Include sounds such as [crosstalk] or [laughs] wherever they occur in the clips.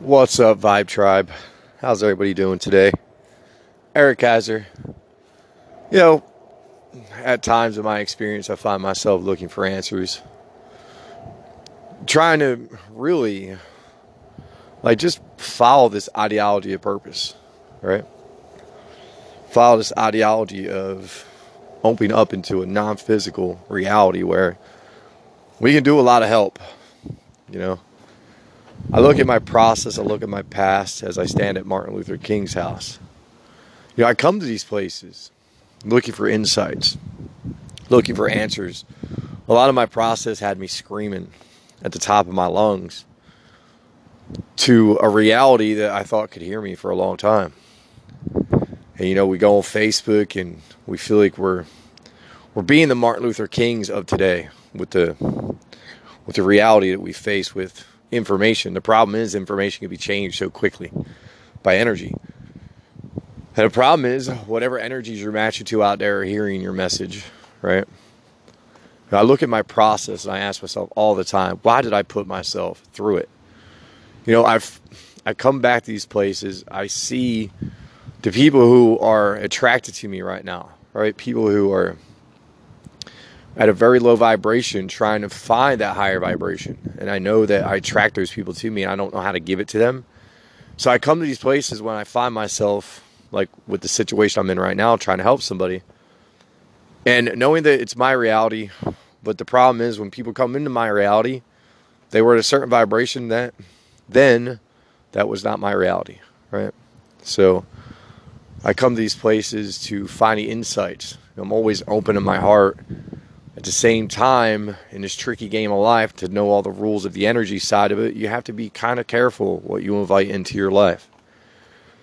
What's up, Vibe Tribe? How's everybody doing today? Eric Kaiser. You know, at times in my experience, I find myself looking for answers, trying to really, like, just follow this ideology of purpose, right? Follow this ideology of opening up into a non physical reality where we can do a lot of help, you know? I look at my process, I look at my past as I stand at Martin Luther King's house. You know, I come to these places looking for insights, looking for answers. A lot of my process had me screaming at the top of my lungs to a reality that I thought could hear me for a long time. And you know, we go on Facebook and we feel like we're we're being the Martin Luther Kings of today with the with the reality that we face with information. The problem is information can be changed so quickly by energy. And the problem is uh, whatever energies you're matching to out there are hearing your message, right? I look at my process and I ask myself all the time, why did I put myself through it? You know, I've I come back to these places, I see the people who are attracted to me right now, right? People who are at a very low vibration trying to find that higher vibration. And I know that I attract those people to me and I don't know how to give it to them. So I come to these places when I find myself like with the situation I'm in right now trying to help somebody. And knowing that it's my reality, but the problem is when people come into my reality, they were at a certain vibration that then that was not my reality, right? So I come to these places to find the insights. I'm always open in my heart at the same time, in this tricky game of life, to know all the rules of the energy side of it, you have to be kind of careful what you invite into your life.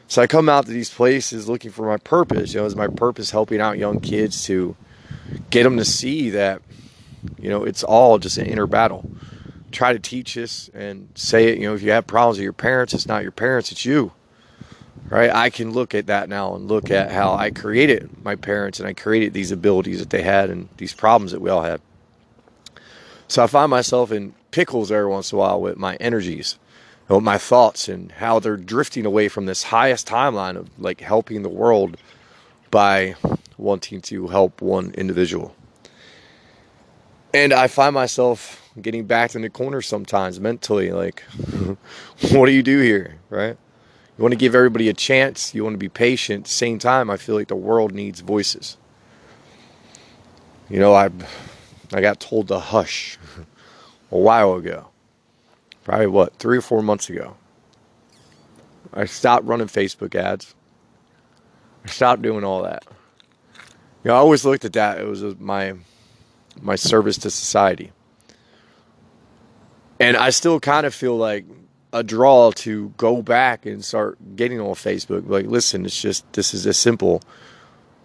So I come out to these places looking for my purpose. You know, is my purpose helping out young kids to get them to see that, you know, it's all just an inner battle. Try to teach this and say it. You know, if you have problems with your parents, it's not your parents, it's you right? I can look at that now and look at how I created my parents and I created these abilities that they had and these problems that we all had. So I find myself in pickles every once in a while with my energies and with my thoughts and how they're drifting away from this highest timeline of like helping the world by wanting to help one individual. And I find myself getting backed in the corner sometimes mentally, like, [laughs] what do you do here, right? You want to give everybody a chance. You want to be patient. Same time, I feel like the world needs voices. You know, I I got told to hush [laughs] a while ago. Probably what, three or four months ago. I stopped running Facebook ads. I stopped doing all that. You know, I always looked at that. It was uh, my my service to society. And I still kind of feel like a draw to go back and start getting on Facebook. Like, listen, it's just this is as simple.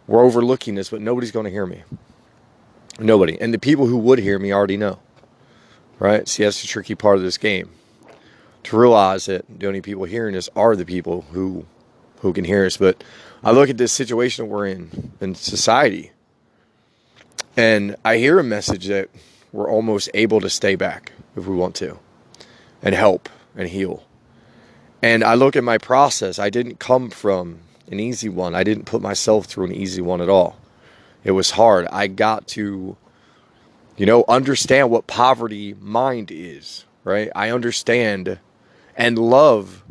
We're overlooking this, but nobody's going to hear me. Nobody, and the people who would hear me already know. Right? See, that's the tricky part of this game. To realize that the only people hearing us are the people who who can hear us. But I look at this situation we're in in society, and I hear a message that we're almost able to stay back if we want to, and help and heal. And I look at my process. I didn't come from an easy one. I didn't put myself through an easy one at all. It was hard. I got to, you know, understand what poverty mind is, right? I understand and love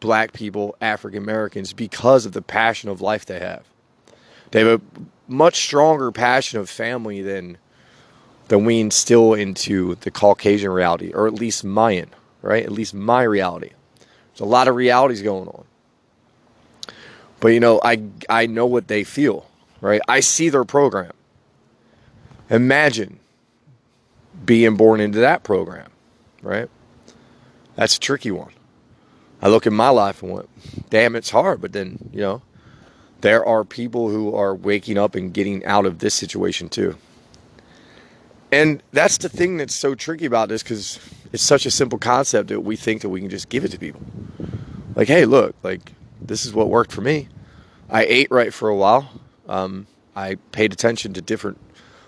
black people, African Americans, because of the passion of life they have. They have a much stronger passion of family than than we instill into the Caucasian reality, or at least Mayan right? At least my reality. There's a lot of realities going on. But you know, I I know what they feel, right? I see their program. Imagine being born into that program, right? That's a tricky one. I look at my life and went, damn, it's hard. But then, you know, there are people who are waking up and getting out of this situation too. And that's the thing that's so tricky about this because it's such a simple concept that we think that we can just give it to people. Like, hey, look, like this is what worked for me. I ate right for a while. Um, I paid attention to different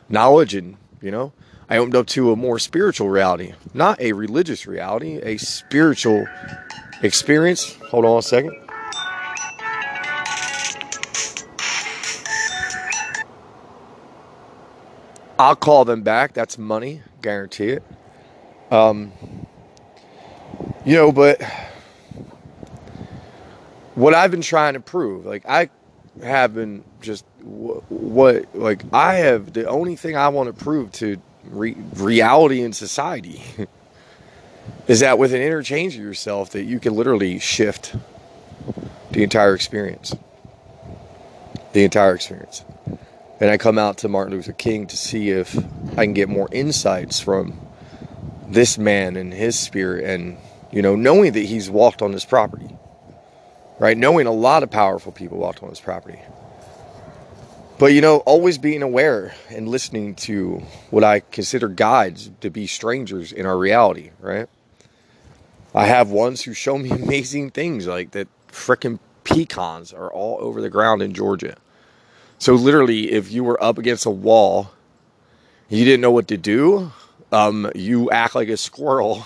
knowledge, and you know, I opened up to a more spiritual reality, not a religious reality, a spiritual experience. Hold on a second. I'll call them back. That's money, guarantee it. Um, you know, but what I've been trying to prove, like I have been just what, like I have the only thing I want to prove to re- reality in society [laughs] is that with an interchange of yourself, that you can literally shift the entire experience, the entire experience. And I come out to Martin Luther King to see if I can get more insights from this man and his spirit and you know knowing that he's walked on this property right? Knowing a lot of powerful people walked on this property. But you know always being aware and listening to what i consider guides to be strangers in our reality right? I have ones who show me [laughs] amazing things like that frickin' pecans are all over the ground in georgia so literally if you were up against a wall you didn't know what to do um, you act like a squirrel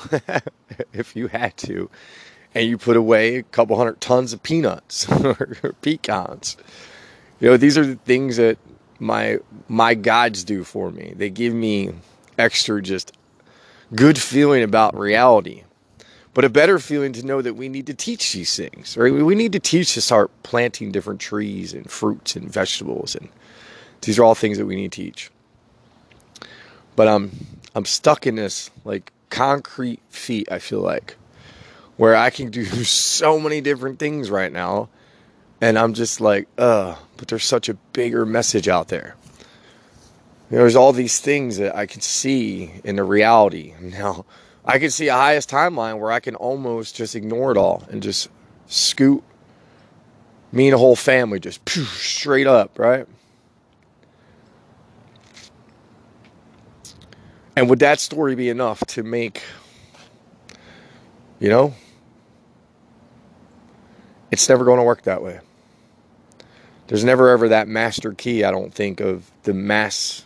[laughs] if you had to, and you put away a couple hundred tons of peanuts [laughs] or pecans. You know, these are the things that my my guides do for me. They give me extra just good feeling about reality. But a better feeling to know that we need to teach these things, right? We need to teach to start planting different trees and fruits and vegetables and these are all things that we need to teach. But um I'm stuck in this like concrete feet, I feel like, where I can do [laughs] so many different things right now. And I'm just like, uh, but there's such a bigger message out there. There's all these things that I can see in the reality. [laughs] Now, I can see a highest timeline where I can almost just ignore it all and just scoot me and the whole family just straight up, right? And would that story be enough to make, you know, it's never going to work that way. There's never ever that master key, I don't think, of the mass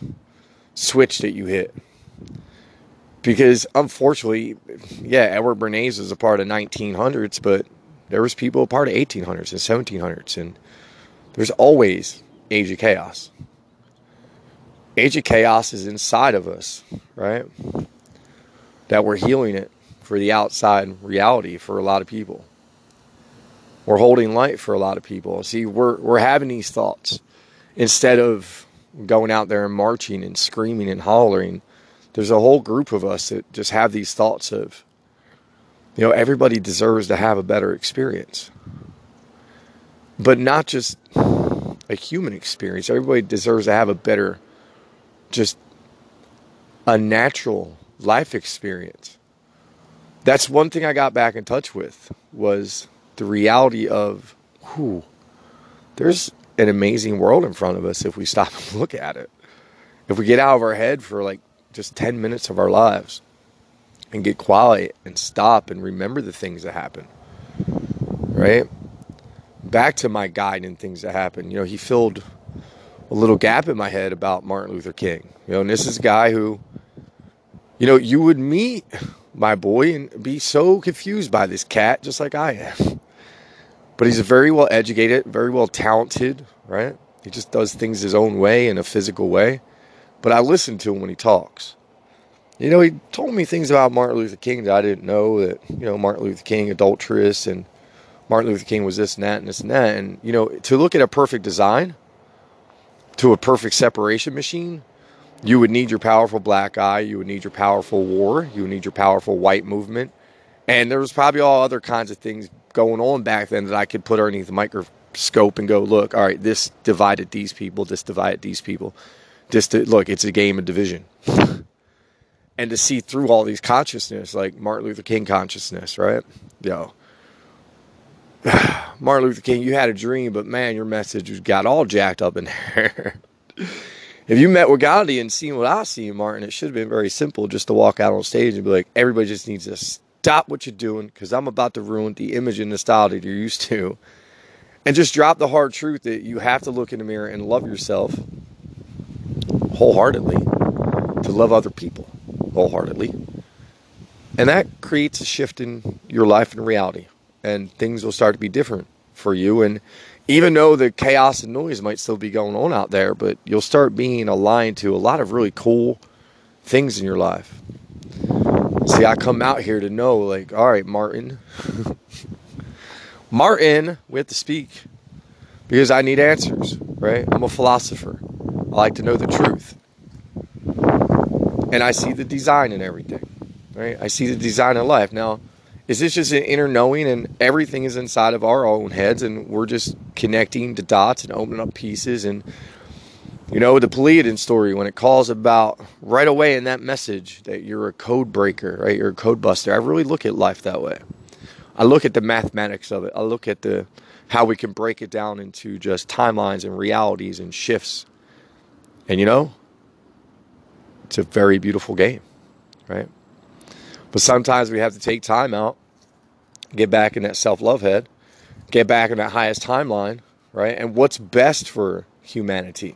switch that you hit. Because unfortunately, yeah, Edward Bernays is a part of 1900s, but there was people a part of 1800s and 1700s, and there's always age of chaos. Age of chaos is inside of us, right? That we're healing it for the outside reality for a lot of people. We're holding light for a lot of people. See, we're we're having these thoughts instead of going out there and marching and screaming and hollering. There's a whole group of us that just have these thoughts of, you know, everybody deserves to have a better experience. But not just a human experience. Everybody deserves to have a better just a natural life experience. That's one thing I got back in touch with was the reality of who there's an amazing world in front of us if we stop and [laughs] look at it. If we get out of our head for like just 10 minutes of our lives and get quiet and stop and remember the things that happen. Right? Back to my guide and things that happen. You know, he filled a little gap in my head about Martin Luther King. You know, and this is a guy who, you know, you would meet my boy and be so confused by this cat, just like I am. But he's very well educated, very well talented, right? He just does things his own way in a physical way. But I listen to him when he talks. You know, he told me things about Martin Luther King that I didn't know that, you know, Martin Luther King, adulterous, and Martin Luther King was this and that and this and that. And, you know, to look at a perfect design, to a perfect separation machine, you would need your powerful black eye, you would need your powerful war, you would need your powerful white movement. And there was probably all other kinds of things going on back then that I could put underneath the microscope and go, look, all right, this divided these people, this divided these people. This to, look, it's a game of division. [laughs] and to see through all these consciousness, like Martin Luther King consciousness, right? Yo, [sighs] Martin Luther King, you had a dream, but man, your message got all jacked up in there. [laughs] if you met with Gandhi and seen what I see, Martin, it should have been very simple just to walk out on stage and be like, everybody just needs to stop what you're doing because I'm about to ruin the image and the style that you're used to. And just drop the hard truth that you have to look in the mirror and love yourself wholeheartedly to love other people. wholeheartedly. And that creates a shift in your life and reality. And things will start to be different for you. And even though the chaos and noise might still be going on out there, but you'll start being aligned to a lot of really cool things in your life. See, I come out here to know, like, all right, Martin. [laughs] Martin, we have to speak because I need answers, right? I'm a philosopher. I like to know the truth. And I see the design in everything, right? I see the design in life. Now, is this just an inner knowing and everything is inside of our own heads and we're just connecting the dots and opening up pieces and you know the Pleiadian story when it calls about right away in that message that you're a code breaker right you're a code buster I really look at life that way I look at the mathematics of it I look at the how we can break it down into just timelines and realities and shifts and you know it's a very beautiful game right but sometimes we have to take time out, get back in that self love head, get back in that highest timeline, right? And what's best for humanity,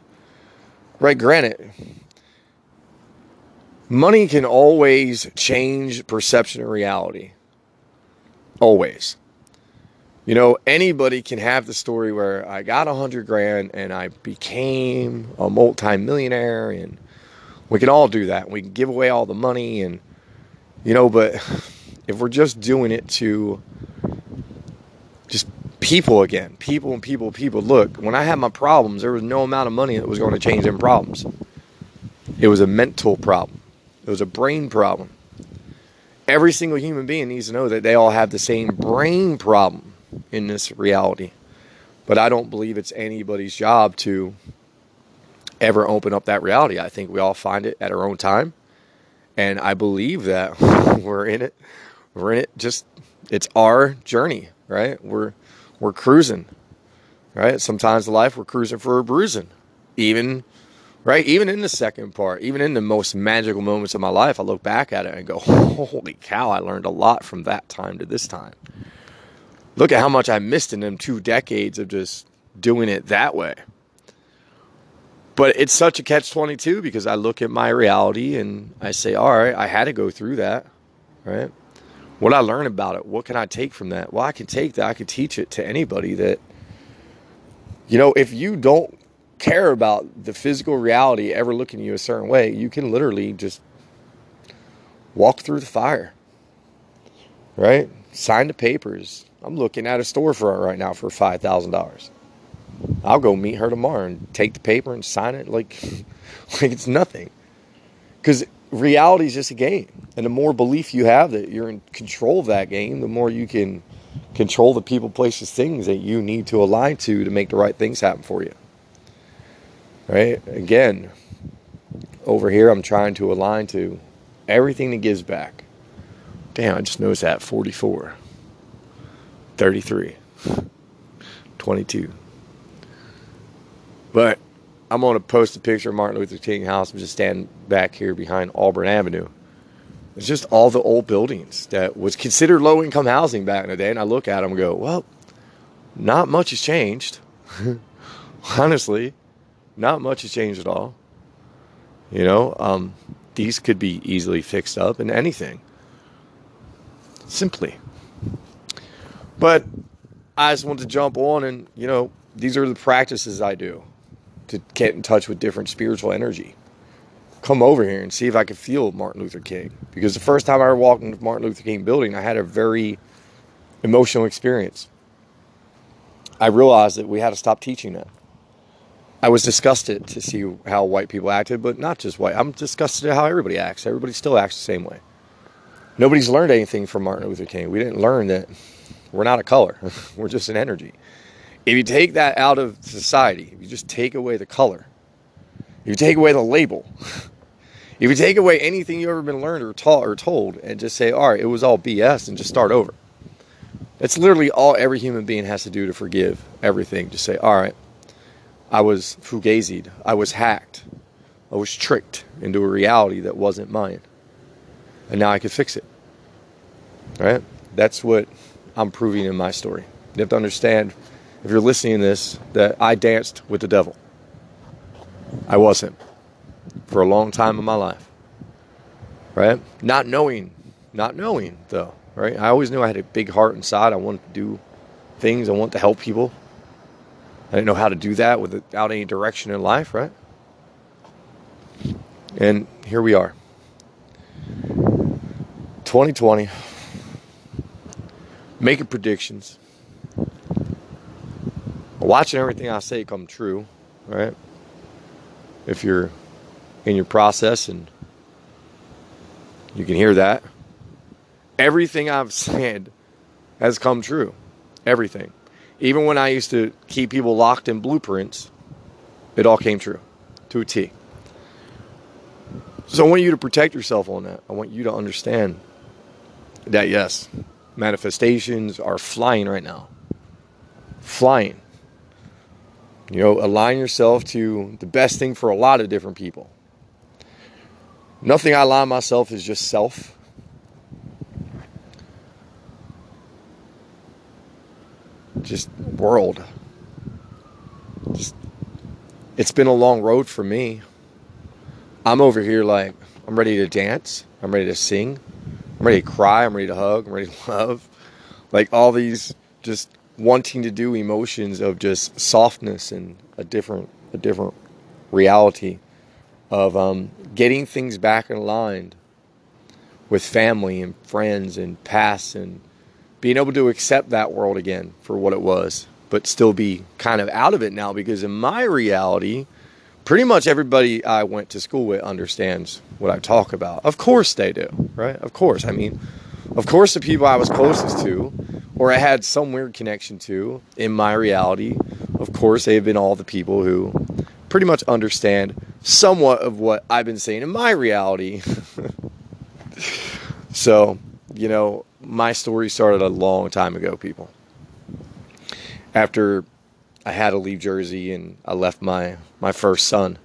right? Granted, money can always change perception of reality. Always. You know, anybody can have the story where I got a hundred grand and I became a multimillionaire, and we can all do that. We can give away all the money and you know, but [sighs] if we're just doing it to just people again, people and people, people, look, when I had my problems, there was no amount of money that was going to change them problems. It was a mental problem, it was a brain problem. Every single human being needs to know that they all have the same brain problem in this reality. But I don't believe it's anybody's job to ever open up that reality. I think we all find it at our own time and I believe that [laughs] we're in it. We're in it. Just it's our journey, right? We're we're cruising, right? Sometimes in life we're cruising for a bruising, even right. Even in the second part, even in the most magical moments of my life, I look back at it and go, [laughs] "Holy cow! I learned a lot from that time to this time." Look at how much I missed in them two decades of just doing it that way but it's such a catch 22 because I look at my reality and I say, all right, I had to go through that, right? What I learn about it, what can I take from that? Well, I can take that, I can teach it to anybody that, you know, if you don't care about the physical reality ever looking you a certain way, you can literally just walk through the fire, right? Sign the papers. I'm looking at a storefront right now for $5,000. I'll go meet her tomorrow and take the paper and sign it like, [laughs] like it's nothing. Because reality is just a game. And the more belief you have that you're in control of that game, the more you can control the people, places, things that you need to align to to make the right things happen for you. Right? Again, over here, I'm trying to align to everything that gives back. Damn, I just noticed that 44, 33, 22. But I'm going to post a picture of Martin Luther King House. I'm just standing back here behind Auburn Avenue. It's just all the old buildings that was considered low income housing back in the day. And I look at them and go, well, not much has changed. [laughs] Honestly, not much has changed at all. You know, um, these could be easily fixed up in anything. Simply. But I just want to jump on and, you know, these are the practices I do to get in touch with different spiritual energy. Come over here and see if I can feel Martin Luther King. Because the first time I walked into Martin Luther King building, I had a very emotional experience. I realized that we had to stop teaching that. I was disgusted to see how white people acted, but not just white. I'm disgusted at how everybody acts. Everybody still acts the same way. Nobody's learned anything from Martin Luther King. We didn't learn that we're not a color, [laughs] we're just an energy. If you take that out of society, if you just take away the color, if you take away the label, [laughs] if you take away anything you've ever been learned or taught or told and just say, all right, it was all BS and just start over. That's literally all every human being has to do to forgive everything. Just say, all right, I was fugazied, I was hacked, I was tricked into a reality that wasn't mine. And now I can fix it. Right? That's what I'm proving in my story. You have to understand if you're listening to this, that I danced with the devil. I wasn't for a long time in my life. right? Not knowing, not knowing though, right? I always knew I had a big heart inside. I wanted to do things. I wanted to help people. I didn't know how to do that without any direction in life, right? And here we are. 2020. Making predictions. Watching everything I say come true, right? If you're in your process and you can hear that. Everything I've [laughs] said has come true. Everything. Even when I used to keep people locked in blueprints, it all came true to a T. So I want you to protect yourself on that. I want you to understand that, yes, manifestations are flying right now. Flying. You know, align yourself to the best thing for a lot of different people. Nothing I align myself is just self. Just world. Just it's been a long road for me. I'm over here like I'm ready to dance. I'm ready to sing. I'm ready to cry. I'm ready to hug. I'm ready to [laughs] love. Like all these just wanting to do emotions of just softness and a different a different reality of um, getting things back in line with family and friends and past and being able to accept that world again for what it was, but still be kind of out of it now because in my reality, pretty much everybody I went to school with understands what I talk about. Of course they do, right? Of course. I mean, of course the people I was closest to or I had some weird connection to in my reality, of course they've been all the people who pretty much understand somewhat of what I've been saying in my reality. [laughs] so, you know, my story started a long time ago, people. After I had to leave Jersey and I left my, my first son,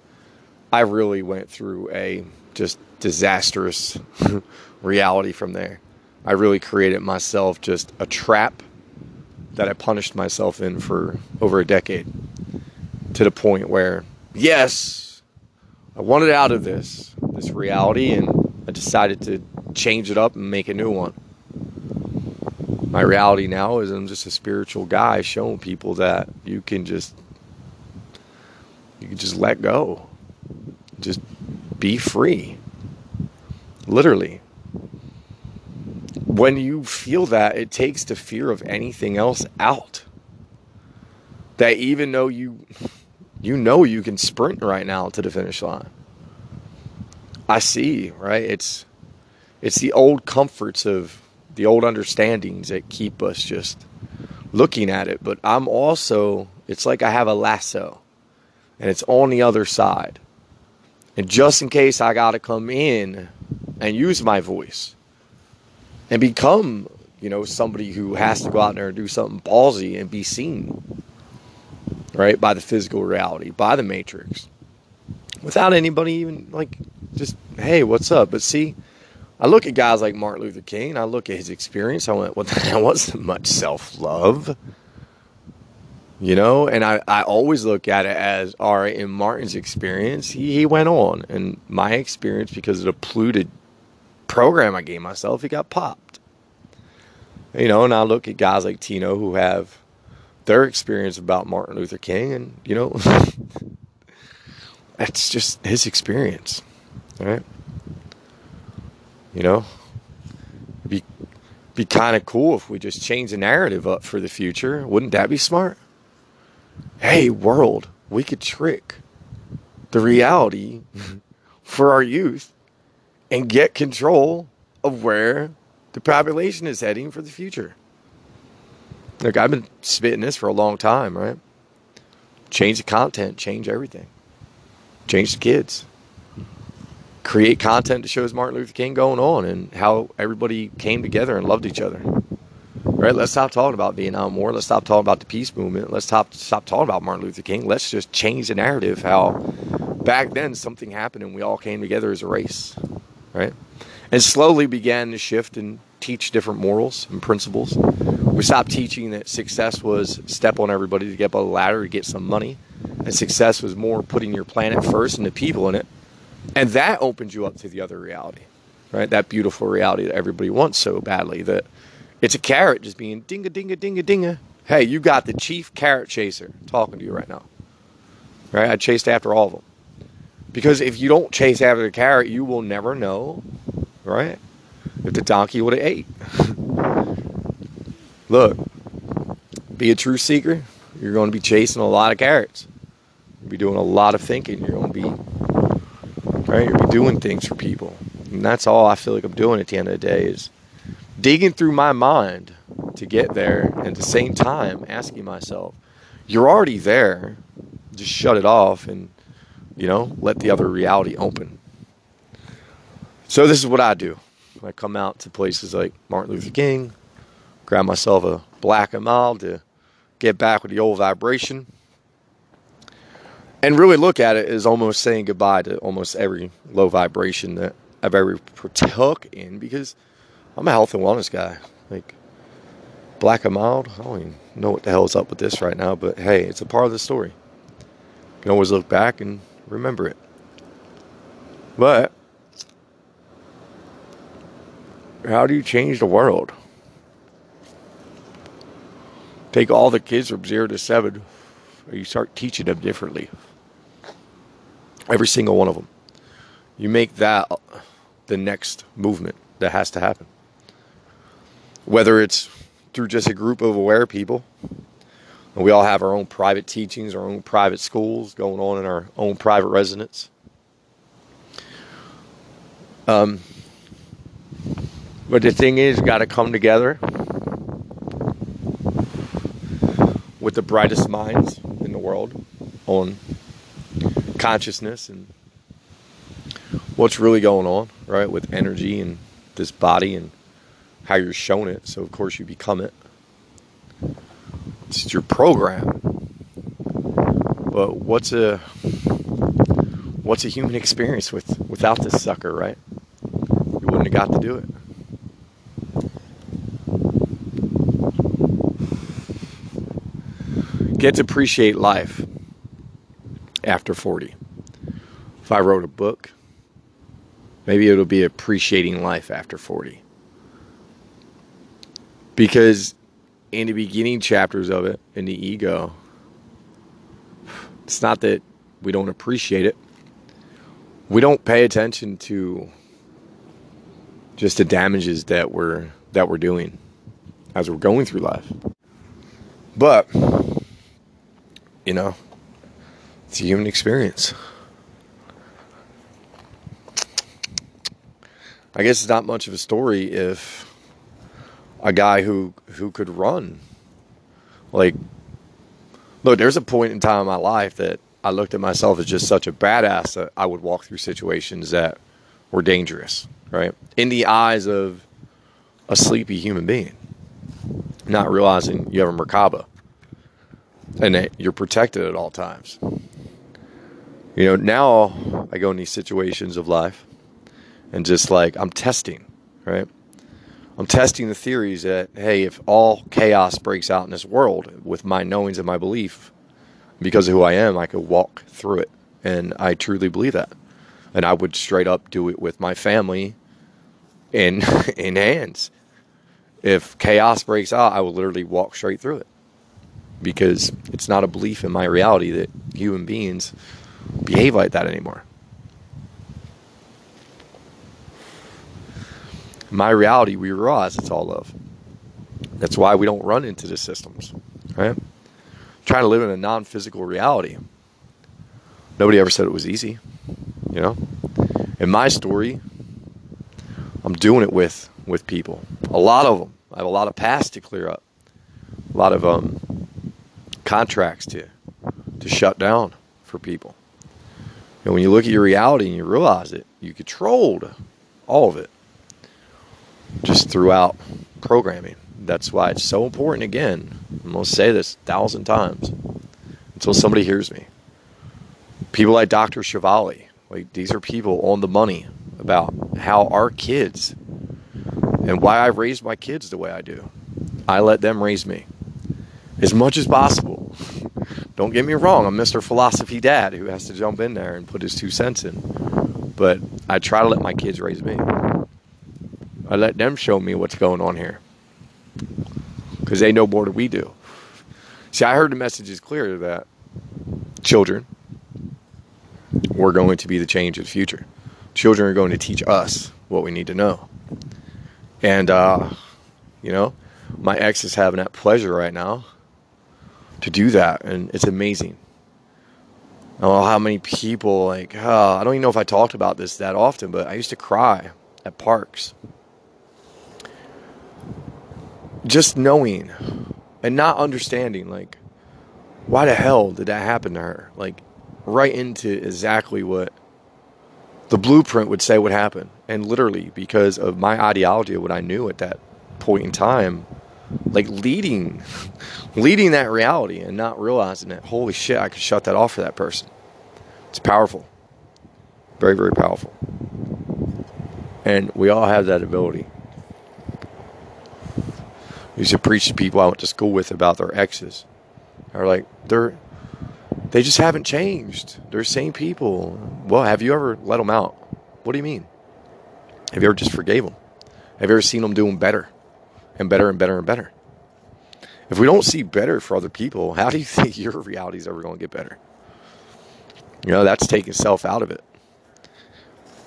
I really went through a just disastrous [laughs] reality from there. I really created myself just a trap that I punished myself in for over a decade to the point where, yes, I wanted out of this, this reality, and I decided to change it up and make a new one. My reality now is I'm just a spiritual guy showing people that you can just you can just let go. Just be free. Literally. When you feel that, it takes the fear of anything else out. That even though you you know you can sprint right now to the finish line. I see, right? It's it's the old comforts of the old understandings that keep us just looking at it, but I'm also it's like I have a lasso and it's on the other side. And just in case I got to come in and use my voice and become, you know, somebody who has to go out there and do something ballsy and be seen right? By the physical reality, by the matrix, without anybody even like just, hey, what's up? But see, I look at guys like Martin Luther King, I look at his experience, I went, well, [laughs] that wasn't much self love. You know, and I, I always look at it as, all right, in Martin's experience, he, he went on. And my experience, because of the polluted program I gave myself, he got popped. You know, and I look at guys like Tino who have their experience about Martin Luther King, and you know, [laughs] that's just his experience, right? You know, it'd be be kind of cool if we just change the narrative up for the future. Wouldn't that be smart? Hey, world, we could trick the reality mm-hmm. for our youth and get control of where the population is heading for the future. Look, I've been spitting this for a long time, right? Change the content, change everything, change the kids, create content that shows Martin Luther King going on and how everybody came together and loved each other. Right? Let's stop talking about Vietnam War. Let's stop talking about the peace movement. Let's stop stop talking about Martin Luther King. Let's just change the narrative. How back then something happened and we all came together as a race, right? And slowly began to shift and teach different morals and principles. We stopped teaching that success was step on everybody to get up a ladder to get some money, and success was more putting your planet first and the people in it, and that opens you up to the other reality. right? That beautiful reality that everybody wants so badly that it's a carrot just being dinga dinga dinga dinga. Hey, you got the chief carrot chaser talking to you right now. Right? I chased after all of them. Because if you don't chase after the carrot, you will never know, right? If the donkey would have ate. [laughs] Look, be a true seeker. You're going to be chasing a lot of carrots. You'll be doing a lot of thinking. You're going to be, right? Be doing things for people. And that's all I feel like I'm doing at the end of the day is digging through my mind to get there and at the same time asking myself, you're already there. Just shut it off and, you know, let the other reality open. So this is what I do. I come out to places like Martin Luther King, grab myself a black and mild to get back with the old vibration. And really look at it as almost saying goodbye to almost every low vibration that I've ever partook in because I'm a health and wellness guy. Like black and mild, I don't even know what the hell is up with this right now, but hey, it's a part of the story. You can always look back and remember it. But how do you change the world? Take all the kids from zero to seven, you start teaching them differently. Every single one of them. You make that the next movement that has to happen. Whether it's through just a group of aware people, and we all have our own private teachings, our own private schools going on in our own private residence. Um, but the thing is, got to come together with the brightest minds in the world on consciousness and what's really going on, right, with energy and this body and how you're shown it. So, of course, you become it. It's your program. But what's a what's a human experience with without this sucker, right? You wouldn't have got to do it. Get to appreciate life after 40. If I wrote a book, maybe it'll be appreciating life after 40. Because in the beginning chapters of it, in the ego, it's not that we don't appreciate it. We don't pay attention to just the damages that we're that we're doing as we're going through life. But you know, it's a human experience. I guess it's not much of a story if a guy who who could run like look there's a point in time in my life that I looked at myself as just such a badass that I would walk through situations that were dangerous, right? In the eyes of a sleepy human being, not realizing you have a Merkaba and that you're protected at all times. You know, now I go in these situations of life and just like I'm testing, right? I'm testing the theories that, hey, if all chaos breaks out in this world with my knowings and my belief, because of who I am, I could walk through it. And I truly believe that. And I would straight up do it with my family in [laughs] in hands. If chaos breaks out, I will literally walk straight through it. Because it's not a belief in my reality that human beings behave like that anymore. my reality, we realize it's all love. That's why we don't run into the systems, right? Trying to live in a non physical reality. Nobody ever said it was easy, you know? In my story, I'm doing it with with people. A lot of them. I have a lot of past to clear up. A lot of um, contracts to to shut down for people. And when you look at your reality and you realize it, you controlled all of it just throughout programming. That's why it's so important. Again, I'm going to say this a thousand times until somebody hears me. People like Dr. Shefali, like these are people on the money about how our kids and why I raised my kids the way I do. I let them raise me as much as possible. Don't get me wrong, I'm Mr. Philosophy Dad who has to jump in there and put his two cents in. But I try to let my kids raise me. I let them show me what's going on here because they know more than we do. See, I heard the message is clear that children we're going to be the change of the future. Children are going to teach us what we need to know. And, uh, you know, my ex is having that pleasure right now to do that. And it's amazing. I don't know how many people, like, I don't even know if I talked about this that often, but I used to cry at parks. Just knowing and not understanding, like, why the hell did that happen to her? Like, right into exactly what the blueprint would say would happen. And literally, because of my ideology of what I knew at that point in time, like leading, leading that reality and not realizing that, holy shit, I could shut that off for that person. It's powerful. Very, very powerful. And we all have that ability. I used to preach to people I went to school with about their exes. They're like, they're they just haven't changed. They're the same people. Well, have you ever let them out? What do you mean? Have you ever just forgave them? Have you ever seen them doing better and better and better and better? If we don't see better for other people, how do you [laughs] think your reality is ever going to get better? You know, that's taking self out of it.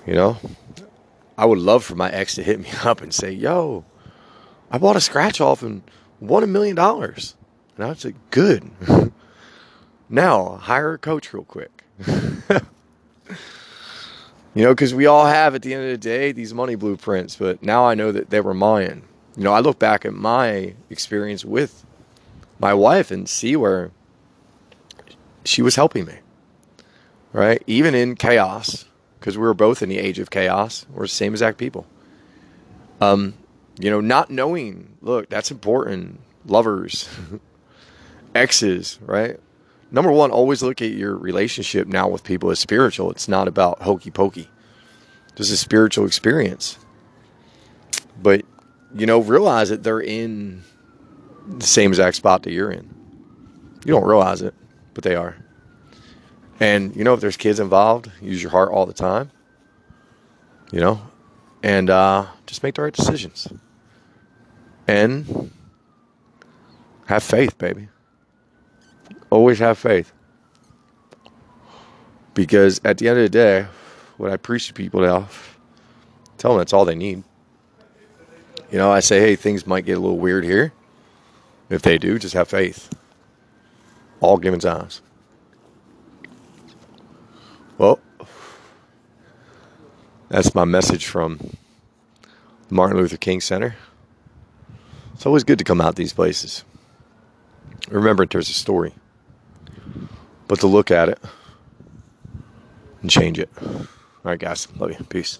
You know, I would love for my ex to hit me [laughs] up and say, Yo, I bought a scratch off and won a million dollars. And I would say, Good. [laughs] Now, hire a coach real quick. you know, because we all have at the end of the day these money blueprints, but now I know that they were mine. You know, I look back at my experience with my wife and see where she was helping me, right? Even in chaos, because we were both in the age of chaos, we're the same exact people. Um, you know, not knowing, look, that's important. Lovers, [laughs] exes, right? number one, always look at your relationship now with people as spiritual. It's not about hokey pokey. Just a spiritual experience. But, you know, realize that they're in the same exact spot that you're in. You don't realize it, but they are. And, you know, if there's kids involved, use your heart all the time. You know, and uh, just make the right decisions. And have faith, baby. Always have faith. Because at the end of the day, what I preach to people now, tell them that's all they need. You know, I say, hey, things might get a little weird here. If they do, just have faith. All given times. Well, that's my message from the Martin Luther King Center. It's always good to come out these places. Remember, there's a story but to look at it and change it. All right, guys. Love you. Peace.